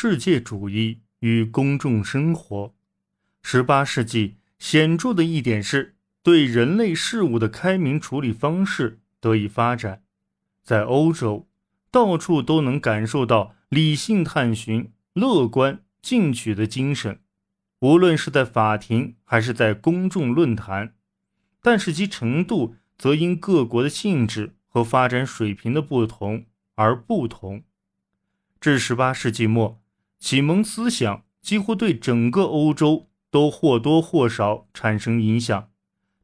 世界主义与公众生活。十八世纪显著的一点是对人类事物的开明处理方式得以发展，在欧洲，到处都能感受到理性探寻、乐观进取的精神，无论是在法庭还是在公众论坛。但是其程度则因各国的性质和发展水平的不同而不同。至十八世纪末，启蒙思想几乎对整个欧洲都或多或少产生影响。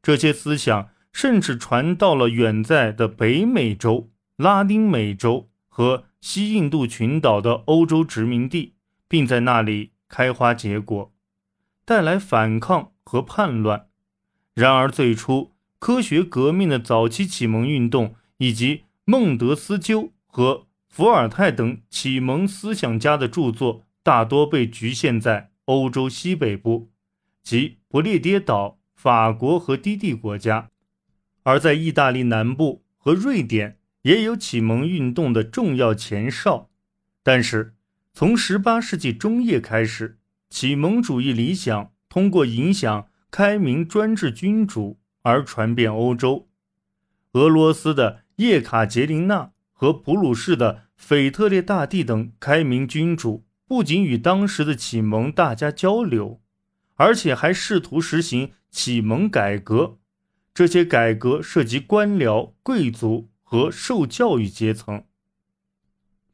这些思想甚至传到了远在的北美洲、拉丁美洲和西印度群岛的欧洲殖民地，并在那里开花结果，带来反抗和叛乱。然而，最初科学革命的早期启蒙运动以及孟德斯鸠和伏尔泰等启蒙思想家的著作大多被局限在欧洲西北部，即不列颠岛、法国和低地国家；而在意大利南部和瑞典也有启蒙运动的重要前哨。但是，从18世纪中叶开始，启蒙主义理想通过影响开明专制君主而传遍欧洲。俄罗斯的叶卡捷琳娜和普鲁士的。腓特烈大帝等开明君主不仅与当时的启蒙大家交流，而且还试图实行启蒙改革。这些改革涉及官僚、贵族和受教育阶层。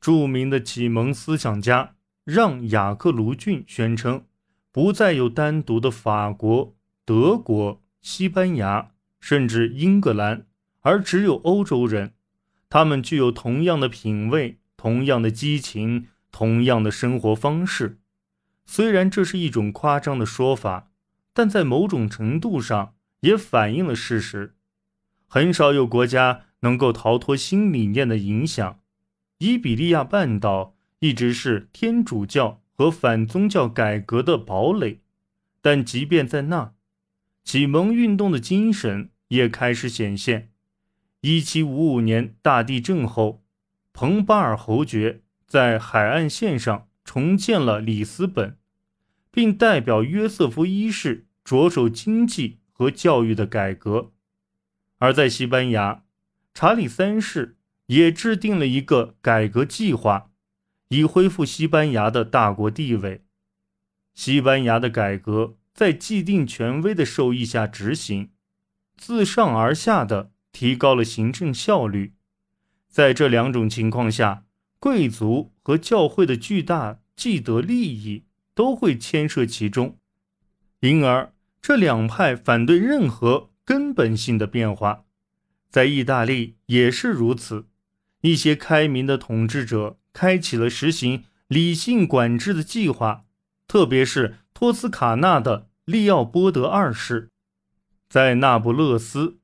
著名的启蒙思想家让·雅克·卢俊宣称，不再有单独的法国、德国、西班牙，甚至英格兰，而只有欧洲人。他们具有同样的品味。同样的激情，同样的生活方式。虽然这是一种夸张的说法，但在某种程度上也反映了事实。很少有国家能够逃脱新理念的影响。伊比利亚半岛一直是天主教和反宗教改革的堡垒，但即便在那，启蒙运动的精神也开始显现。一七五五年大地震后。彭巴尔侯爵在海岸线上重建了里斯本，并代表约瑟夫一世着手经济和教育的改革；而在西班牙，查理三世也制定了一个改革计划，以恢复西班牙的大国地位。西班牙的改革在既定权威的授意下执行，自上而下的提高了行政效率。在这两种情况下，贵族和教会的巨大既得利益都会牵涉其中，因而这两派反对任何根本性的变化。在意大利也是如此，一些开明的统治者开启了实行理性管制的计划，特别是托斯卡纳的利奥波德二世，在那不勒斯，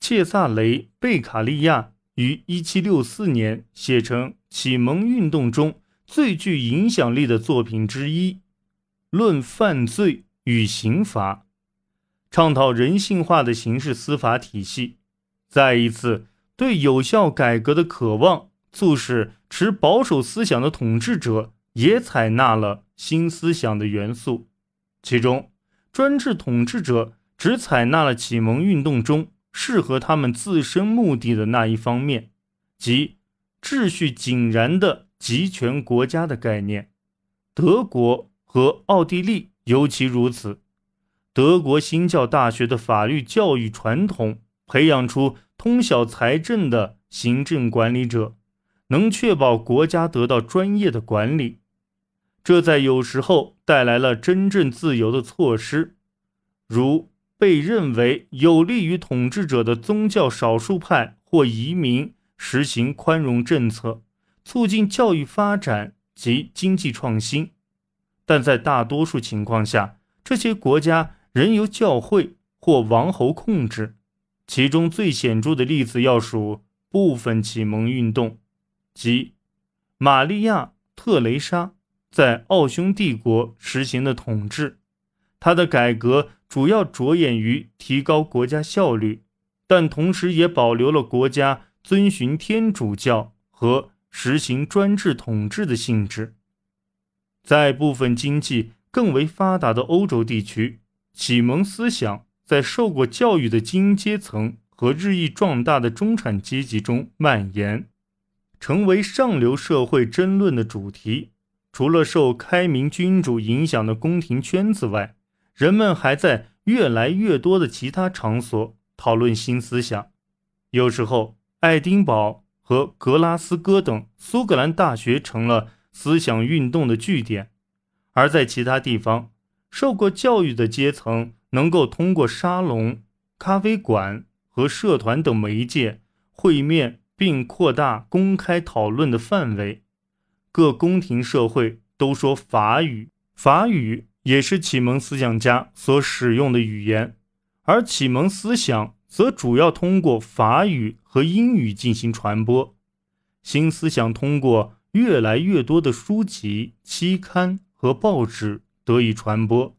切萨雷贝卡利亚。于1764年写成启蒙运动中最具影响力的作品之一《论犯罪与刑罚》，倡导人性化的刑事司法体系。再一次，对有效改革的渴望，促使持保守思想的统治者也采纳了新思想的元素。其中，专制统治者只采纳了启蒙运动中。适合他们自身目的的那一方面，即秩序井然的集权国家的概念。德国和奥地利尤其如此。德国新教大学的法律教育传统，培养出通晓财政的行政管理者，能确保国家得到专业的管理。这在有时候带来了真正自由的措施，如。被认为有利于统治者的宗教少数派或移民实行宽容政策，促进教育发展及经济创新，但在大多数情况下，这些国家仍由教会或王侯控制。其中最显著的例子要数部分启蒙运动，即玛利亚·特蕾莎在奥匈帝国实行的统治，她的改革。主要着眼于提高国家效率，但同时也保留了国家遵循天主教和实行专制统治的性质。在部分经济更为发达的欧洲地区，启蒙思想在受过教育的精英阶层和日益壮大的中产阶级中蔓延，成为上流社会争论的主题。除了受开明君主影响的宫廷圈子外，人们还在越来越多的其他场所讨论新思想。有时候，爱丁堡和格拉斯哥等苏格兰大学成了思想运动的据点，而在其他地方，受过教育的阶层能够通过沙龙、咖啡馆和社团等媒介会面，并扩大公开讨论的范围。各宫廷社会都说法语，法语也是启蒙思想家所使用的语言，而启蒙思想则主要通过法语和英语进行传播。新思想通过越来越多的书籍、期刊和报纸得以传播。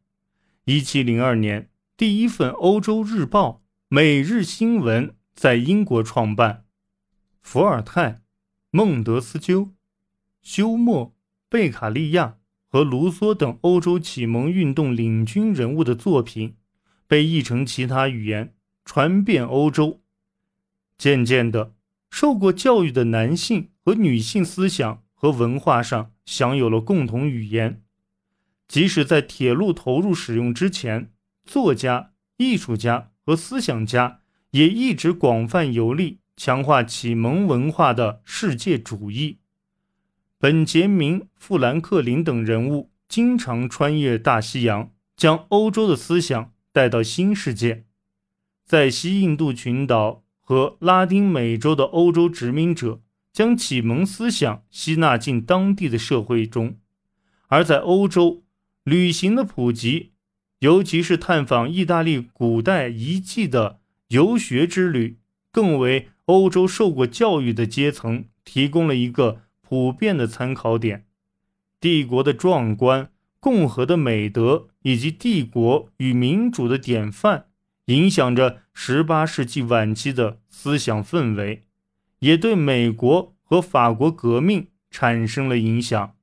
一七零二年，第一份欧洲日报《每日新闻》在英国创办。伏尔泰、孟德斯鸠。休谟、贝卡利亚和卢梭等欧洲启蒙运动领军人物的作品被译成其他语言，传遍欧洲。渐渐的，受过教育的男性和女性思想和文化上享有了共同语言。即使在铁路投入使用之前，作家、艺术家和思想家也一直广泛游历，强化启蒙文化的世界主义。本杰明·富兰克林等人物经常穿越大西洋，将欧洲的思想带到新世界。在西印度群岛和拉丁美洲的欧洲殖民者将启蒙思想吸纳进当地的社会中，而在欧洲，旅行的普及，尤其是探访意大利古代遗迹的游学之旅，更为欧洲受过教育的阶层提供了一个。普遍的参考点，帝国的壮观、共和的美德以及帝国与民主的典范，影响着18世纪晚期的思想氛围，也对美国和法国革命产生了影响。